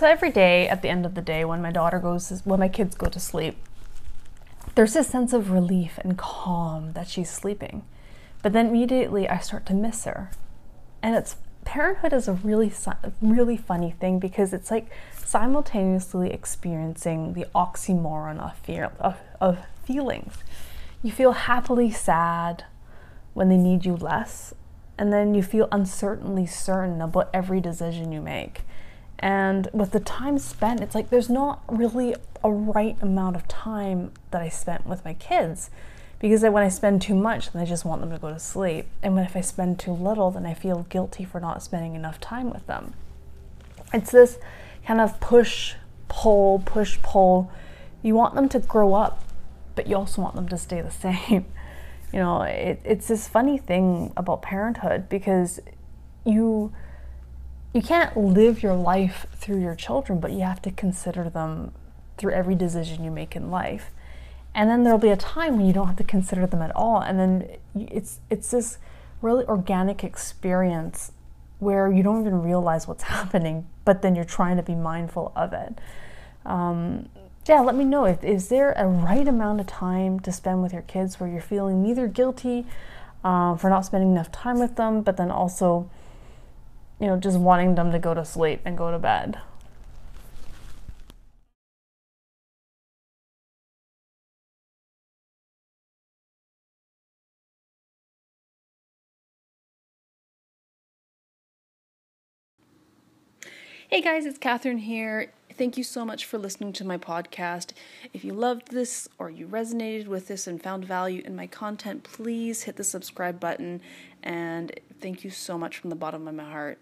So every day at the end of the day when my daughter goes when my kids go to sleep, there's this sense of relief and calm that she's sleeping. But then immediately I start to miss her. And it's parenthood is a really really funny thing because it's like simultaneously experiencing the oxymoron of fear of, of feelings. You feel happily sad when they need you less, and then you feel uncertainly certain about every decision you make. And with the time spent, it's like there's not really a right amount of time that I spent with my kids because when I spend too much, then I just want them to go to sleep. And when if I spend too little, then I feel guilty for not spending enough time with them. It's this kind of push, pull, push, pull. You want them to grow up, but you also want them to stay the same. You know, it, it's this funny thing about parenthood because you you can't live your life through your children, but you have to consider them through every decision you make in life. And then there'll be a time when you don't have to consider them at all. And then it's it's this really organic experience where you don't even realize what's happening but then you're trying to be mindful of it. Um, yeah let me know if is there a right amount of time to spend with your kids where you're feeling neither guilty uh, for not spending enough time with them but then also you know just wanting them to go to sleep and go to bed Hey guys, it's Catherine here. Thank you so much for listening to my podcast. If you loved this or you resonated with this and found value in my content, please hit the subscribe button. And thank you so much from the bottom of my heart.